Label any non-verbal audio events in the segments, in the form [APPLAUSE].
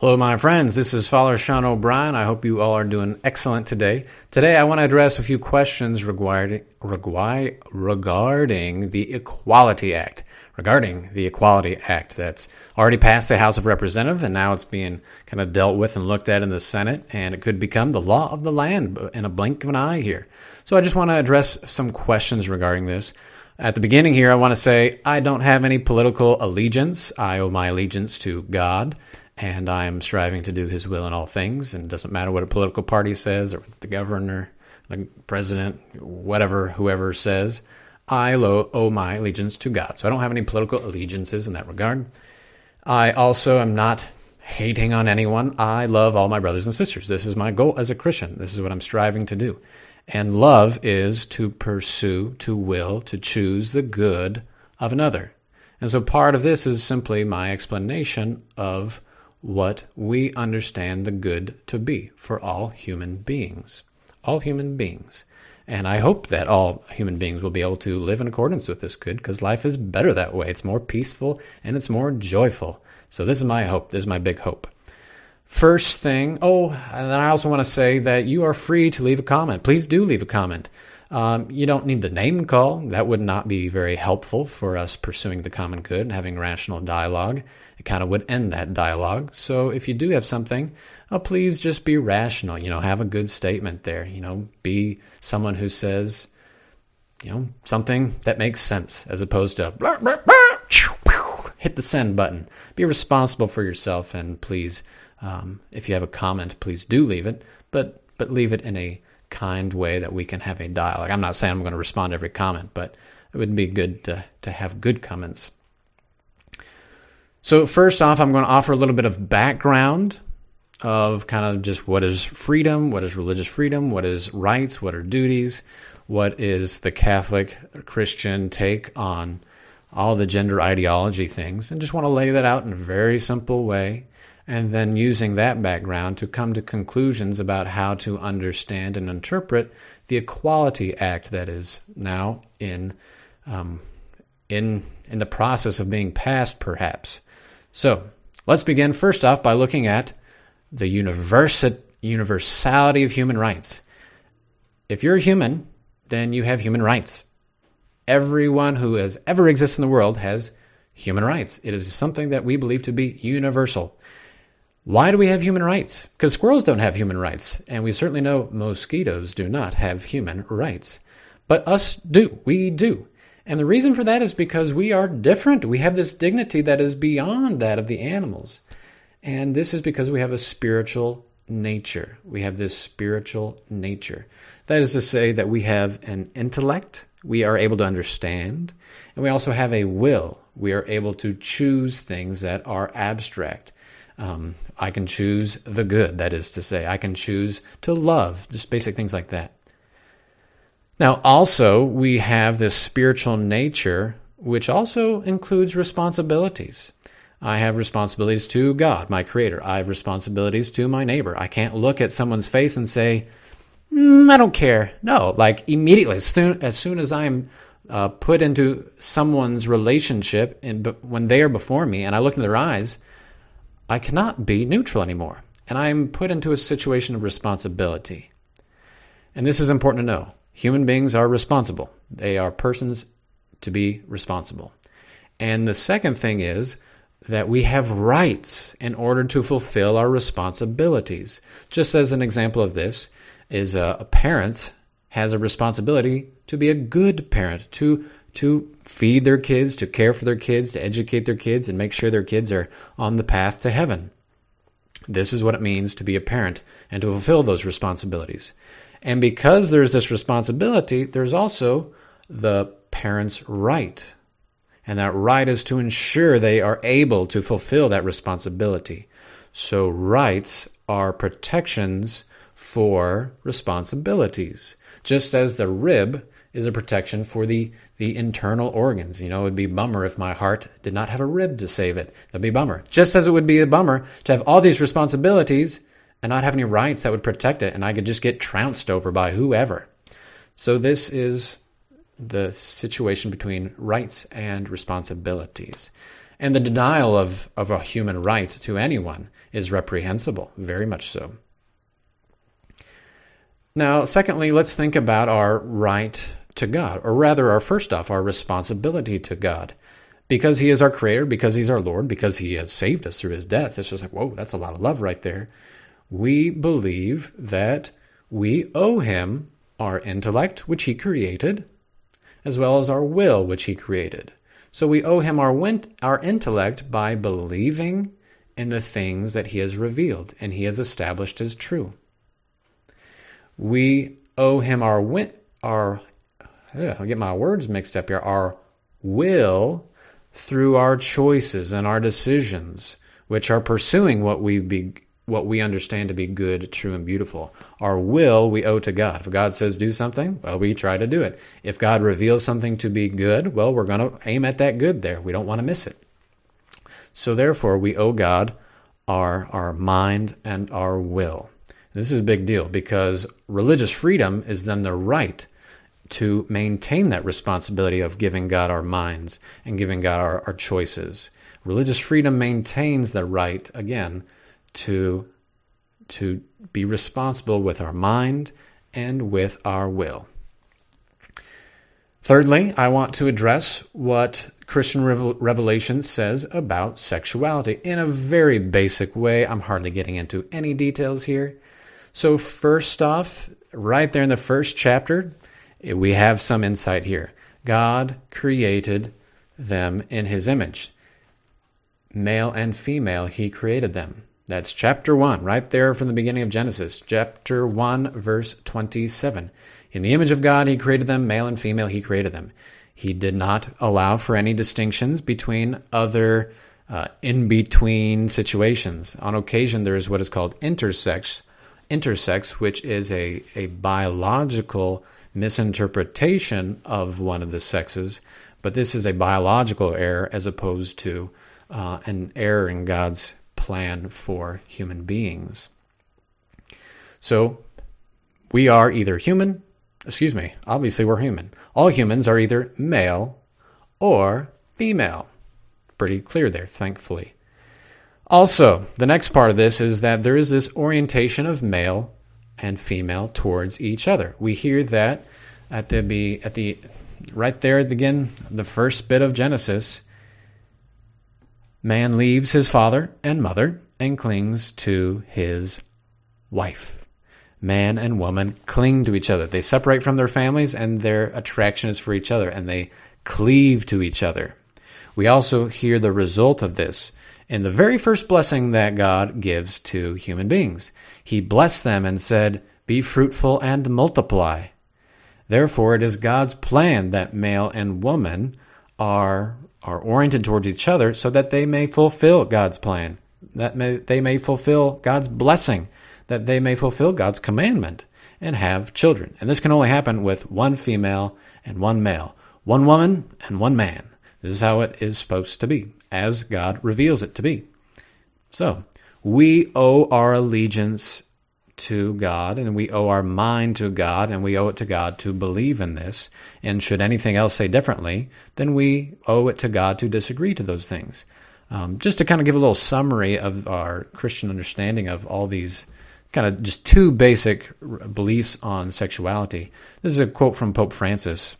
Hello, my friends. This is Father Sean O'Brien. I hope you all are doing excellent today. Today, I want to address a few questions regarding, regarding the Equality Act. Regarding the Equality Act that's already passed the House of Representatives and now it's being kind of dealt with and looked at in the Senate, and it could become the law of the land in a blink of an eye here. So, I just want to address some questions regarding this. At the beginning here, I want to say I don't have any political allegiance. I owe my allegiance to God and I am striving to do His will in all things. And it doesn't matter what a political party says or the governor, the president, whatever, whoever says. I owe my allegiance to God. So I don't have any political allegiances in that regard. I also am not hating on anyone. I love all my brothers and sisters. This is my goal as a Christian. This is what I'm striving to do. And love is to pursue, to will, to choose the good of another. And so part of this is simply my explanation of what we understand the good to be for all human beings. All human beings. And I hope that all human beings will be able to live in accordance with this good because life is better that way. It's more peaceful and it's more joyful. So, this is my hope. This is my big hope. First thing, oh, and then I also want to say that you are free to leave a comment. Please do leave a comment. Um, you don't need the name call. That would not be very helpful for us pursuing the common good and having rational dialogue. It kind of would end that dialogue. So if you do have something, uh, please just be rational. You know, have a good statement there. You know, be someone who says, you know, something that makes sense as opposed to blah, blah, blah, hit the send button. Be responsible for yourself and please, um, if you have a comment, please do leave it, but but leave it in a kind way that we can have a dialogue. I'm not saying I'm going to respond to every comment, but it would be good to, to have good comments. So, first off, I'm going to offer a little bit of background of kind of just what is freedom, what is religious freedom, what is rights, what are duties, what is the Catholic Christian take on all the gender ideology things, and just want to lay that out in a very simple way and then using that background to come to conclusions about how to understand and interpret the Equality Act that is now in um, in in the process of being passed, perhaps. So let's begin first off by looking at the universa- universality of human rights. If you're human, then you have human rights. Everyone who has ever existed in the world has human rights. It is something that we believe to be universal. Why do we have human rights? Because squirrels don't have human rights, and we certainly know mosquitoes do not have human rights. But us do. We do. And the reason for that is because we are different. We have this dignity that is beyond that of the animals. And this is because we have a spiritual nature. We have this spiritual nature. That is to say, that we have an intellect, we are able to understand, and we also have a will. We are able to choose things that are abstract. Um, I can choose the good, that is to say, I can choose to love, just basic things like that. Now, also, we have this spiritual nature, which also includes responsibilities. I have responsibilities to God, my creator. I have responsibilities to my neighbor. I can't look at someone's face and say, mm, I don't care. No, like immediately, as soon as, soon as I'm uh, put into someone's relationship and when they are before me and I look in their eyes, I cannot be neutral anymore, and I am put into a situation of responsibility. And this is important to know. Human beings are responsible. They are persons to be responsible. And the second thing is that we have rights in order to fulfill our responsibilities. Just as an example of this is a, parent has a responsibility to be a good parent, to to feed their kids, to care for their kids, to educate their kids, and make sure their kids are on the path to heaven. This is what it means to be a parent and to fulfill those responsibilities. And because there's this responsibility, there's also the parent's right. And that right is to ensure they are able to fulfill that responsibility. So, rights are protections for responsibilities. Just as the rib is a protection for the, the internal organs. You know, it would be bummer if my heart did not have a rib to save it. That'd be bummer. Just as it would be a bummer to have all these responsibilities and not have any rights that would protect it, and I could just get trounced over by whoever. So this is the situation between rights and responsibilities. And the denial of, of a human right to anyone is reprehensible, very much so. Now, secondly, let's think about our right to God, or rather, our first off, our responsibility to God. Because He is our Creator, because He's our Lord, because He has saved us through His death. It's just like, whoa, that's a lot of love right there. We believe that we owe Him our intellect, which He created, as well as our will, which He created. So we owe Him our, our intellect by believing in the things that He has revealed and He has established as true. We owe Him our our I'll get my words mixed up here. Our will through our choices and our decisions, which are pursuing what we be what we understand to be good, true, and beautiful. Our will we owe to God. If God says do something, well, we try to do it. If God reveals something to be good, well, we're going to aim at that good there. We don't want to miss it. So therefore, we owe God our our mind and our will. This is a big deal because religious freedom is then the right to maintain that responsibility of giving God our minds and giving God our, our choices. Religious freedom maintains the right, again, to, to be responsible with our mind and with our will. Thirdly, I want to address what Christian Revelation says about sexuality in a very basic way. I'm hardly getting into any details here. So, first off, right there in the first chapter, we have some insight here. God created them in his image. Male and female, he created them. That's chapter 1, right there from the beginning of Genesis, chapter 1, verse 27. In the image of God, he created them, male and female, he created them. He did not allow for any distinctions between other uh, in between situations. On occasion, there is what is called intersex, intersex, which is a, a biological misinterpretation of one of the sexes, but this is a biological error as opposed to uh, an error in God's plan for human beings. So we are either human, excuse me, obviously we're human. All humans are either male or female. Pretty clear there, thankfully. Also, the next part of this is that there is this orientation of male and female towards each other. We hear that at the be at the right there again, the first bit of Genesis. Man leaves his father and mother and clings to his wife. Man and woman cling to each other. They separate from their families and their attraction is for each other and they cleave to each other. We also hear the result of this in the very first blessing that God gives to human beings. He blessed them and said, Be fruitful and multiply. Therefore, it is God's plan that male and woman are are oriented towards each other so that they may fulfill God's plan, that may, they may fulfill God's blessing, that they may fulfill God's commandment and have children. And this can only happen with one female and one male, one woman and one man. This is how it is supposed to be, as God reveals it to be. So, we owe our allegiance to God and we owe our mind to God and we owe it to God to believe in this. And should anything else say differently, then we owe it to God to disagree to those things. Um, just to kind of give a little summary of our Christian understanding of all these kind of just two basic beliefs on sexuality. This is a quote from Pope Francis.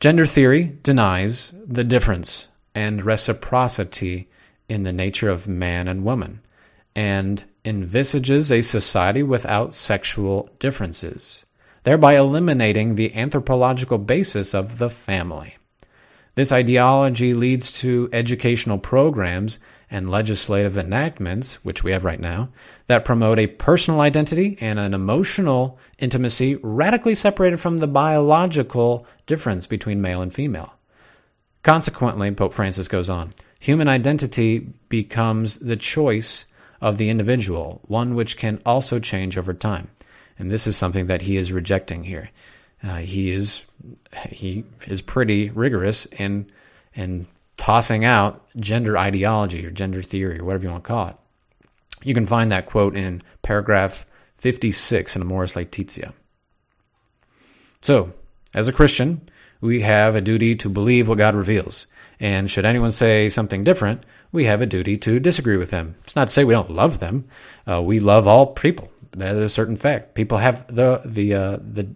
Gender theory denies the difference and reciprocity in the nature of man and woman and envisages a society without sexual differences, thereby eliminating the anthropological basis of the family. This ideology leads to educational programs and legislative enactments, which we have right now, that promote a personal identity and an emotional intimacy radically separated from the biological difference between male and female. Consequently, Pope Francis goes on, human identity becomes the choice of the individual, one which can also change over time. And this is something that he is rejecting here. Uh, he is he is pretty rigorous in in tossing out gender ideology or gender theory or whatever you want to call it. You can find that quote in paragraph 56 in Amoris Laetitia. So, as a Christian, we have a duty to believe what God reveals And should anyone say something different, we have a duty to disagree with them. It's not to say we don't love them. Uh, we love all people. That is a certain fact. People have the the uh, the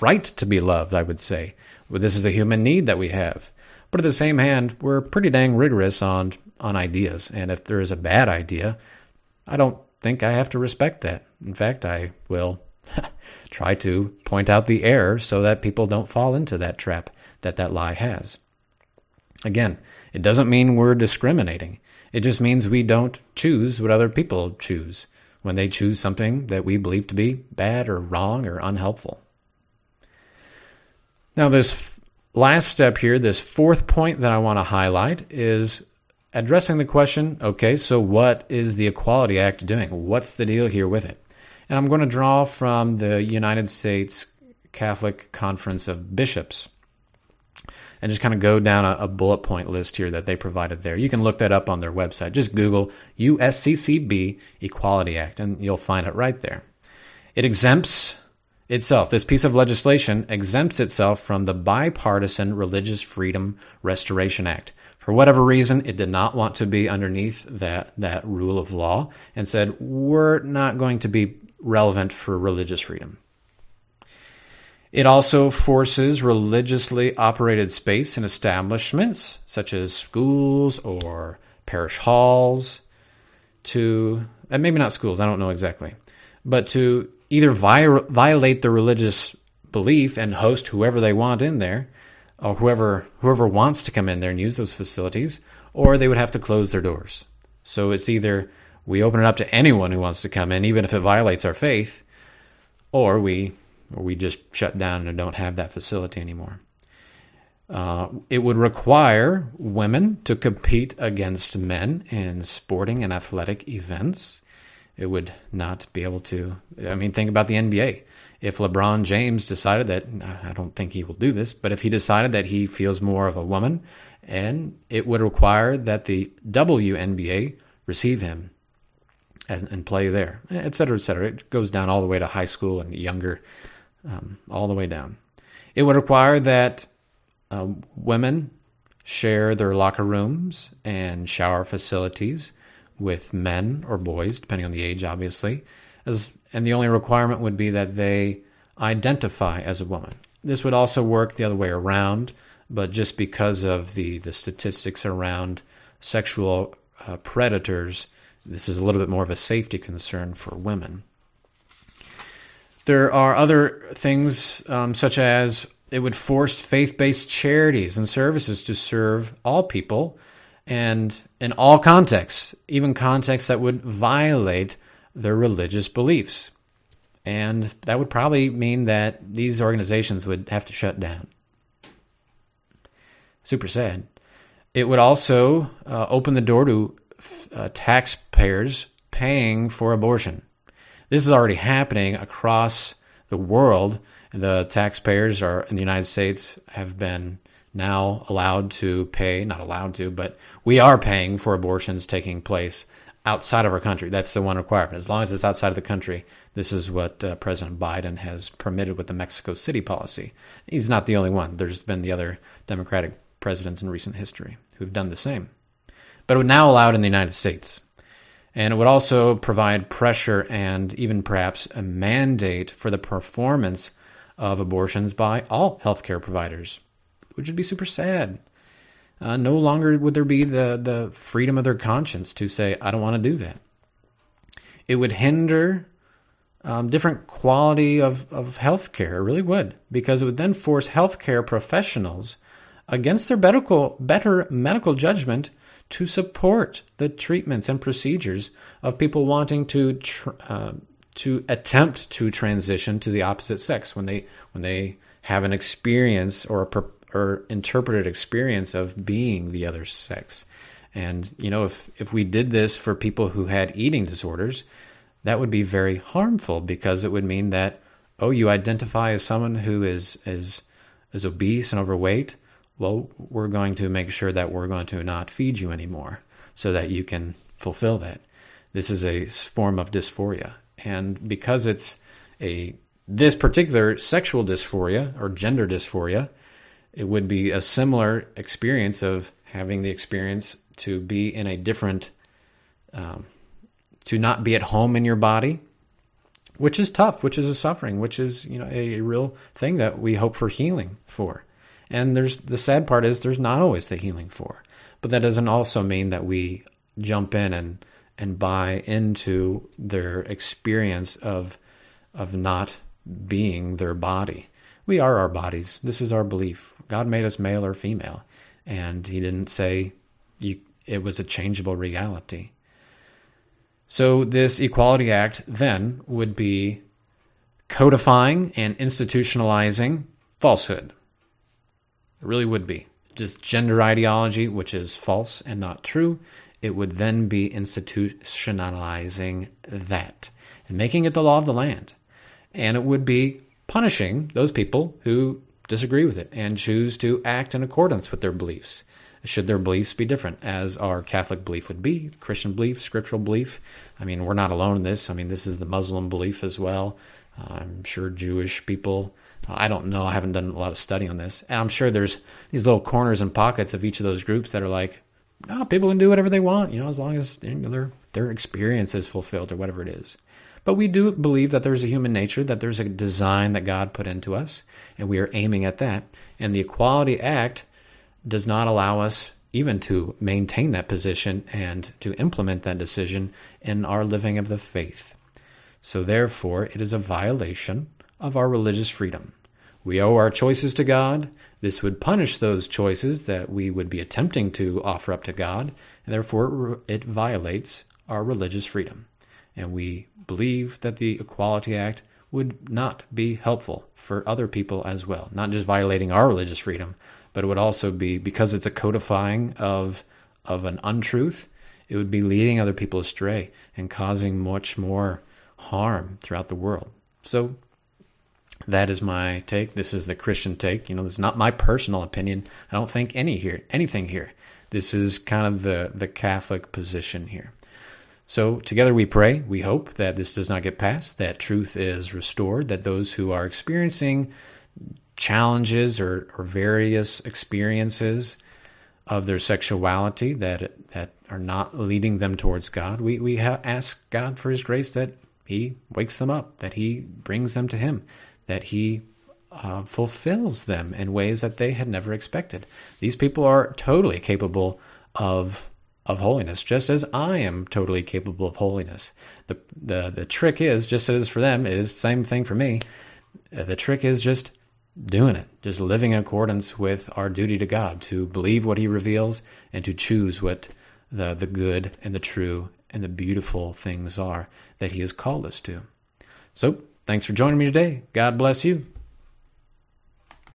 right to be loved. I would say. Well, this is a human need that we have. But at the same hand, we're pretty dang rigorous on on ideas. And if there is a bad idea, I don't think I have to respect that. In fact, I will [LAUGHS] try to point out the error so that people don't fall into that trap that that lie has. Again, it doesn't mean we're discriminating. It just means we don't choose what other people choose when they choose something that we believe to be bad or wrong or unhelpful. Now, this last step here, this fourth point that I want to highlight is addressing the question okay, so what is the Equality Act doing? What's the deal here with it? And I'm going to draw from the United States Catholic Conference of Bishops and just kind of go down a, a, bullet point list here that they provided there. You can look that up on their website. Just Google USCCB Equality Act and you'll find it right there. It exempts itself, this piece of legislation exempts itself from the Bipartisan Religious Freedom Restoration Act. For whatever reason, it did not want to be underneath that, that rule of law and said, we're not going to be relevant for religious freedom. It also forces religiously operated space in establishments such as schools or parish halls to, and maybe not schools, I don't know exactly, but to either vi- violate the religious belief and host whoever they want in there, or whoever whoever wants to come in there and use those facilities, or they would have to close their doors. So it's either we open it up to anyone who wants to come in, even if it violates our faith, or we or we just shut down and don't have that facility anymore. Uh, it would require women to compete against men in sporting and athletic events. It would not be able to. I mean, think about the NBA. If LeBron James decided that, I don't think he will do this, but if he decided that he feels more of a woman, and it would require that the WNBA receive him and, and play there, et cetera, et cetera. It goes down all the way to high school and younger um, all the way down. It would require that uh, women share their locker rooms and shower facilities with men or boys, depending on the age, obviously. As, and the only requirement would be that they identify as a woman. This would also work the other way around, but just because of the, the statistics around sexual uh, predators, this is a little bit more of a safety concern for women. There are other things um, such as it would force faith based charities and services to serve all people and in all contexts, even contexts that would violate their religious beliefs. And that would probably mean that these organizations would have to shut down. Super sad. It would also uh, open the door to uh, taxpayers paying for abortion. This is already happening across the world. The taxpayers are in the United States have been now allowed to pay, not allowed to, but we are paying for abortions taking place outside of our country. That's the one requirement. As long as it's outside of the country, this is what uh, President Biden has permitted with the Mexico City policy. He's not the only one. There's been the other Democratic presidents in recent history who've done the same. But it would now allow it in the United States. And it would also provide pressure and even perhaps a mandate for the performance of abortions by all healthcare providers, which would be super sad. Uh, no longer would there be the, the freedom of their conscience to say, I don't want to do that. It would hinder um, different quality of, of healthcare, it really would, because it would then force healthcare professionals against their medical, better medical judgment to support the treatments and procedures of people wanting to tr- uh, to attempt to transition to the opposite sex when they when they have an experience or a per- or interpreted experience of being the other sex. And you know, if if we did this for people who had eating disorders, that would be very harmful because it would mean that oh, you identify as someone who is is is obese and overweight well, we're going to make sure that we're going to not feed you anymore so that you can fulfill that. This is a form of dysphoria. And because it's a this particular sexual dysphoria or gender dysphoria, it would be a similar experience of having the experience to be in a different, um, to not be at home in your body, which is tough, which is a suffering, which is you know a, a real thing that we hope for healing for. And there's the sad part is there's not always the healing for, but that doesn't also mean that we jump in and and buy into their experience of of not being their body. We are our bodies. This is our belief. God made us male or female, and He didn't say you, it was a changeable reality. So, this Equality Act then would be codifying and institutionalizing falsehood. Really would be. Just gender ideology, which is false and not true, it would then be institutionalizing that and making it the law of the land. And it would be punishing those people who disagree with it and choose to act in accordance with their beliefs. Should their beliefs be different, as our Catholic belief would be, Christian belief, scriptural belief? I mean, we're not alone in this. I mean, this is the Muslim belief as well. I'm sure Jewish people, I don't know, I haven't done a lot of study on this. And I'm sure there's these little corners and pockets of each of those groups that are like, no, people can do whatever they want, you know, as long as their their experience is fulfilled or whatever it is. But we do believe that there's a human nature, that there's a design that God put into us, and we are aiming at that. And the Equality Act does not allow us even to maintain that position and to implement that decision in our living of the faith. So, therefore, it is a violation of our religious freedom. We owe our choices to God. This would punish those choices that we would be attempting to offer up to God, and therefore it violates our religious freedom. And we believe that the Equality Act would not be helpful for other people as well, not just violating our religious freedom, but it would also be because it's a codifying of of an untruth, it would be leading other people astray and causing much more harm throughout the world. So that is my take. This is the Christian take. You know, this is not my personal opinion. I don't think any here anything here. This is kind of the the Catholic position here. So together we pray, we hope that this does not get passed, that truth is restored, that those who are experiencing challenges or, or various experiences of their sexuality that that are not leading them towards God, we we ha- ask God for His grace that He wakes them up, that He brings them to Him, that He uh, fulfills them in ways that they had never expected. These people are totally capable of of holiness, just as I am totally capable of holiness. The the the trick is just as for them, it is the same thing for me. Uh, the trick is just doing it, just living in accordance with our duty to God, to believe what He reveals and to choose what the the good and the true and the beautiful things are that He has called us to. So Thanks for joining me today. God bless you.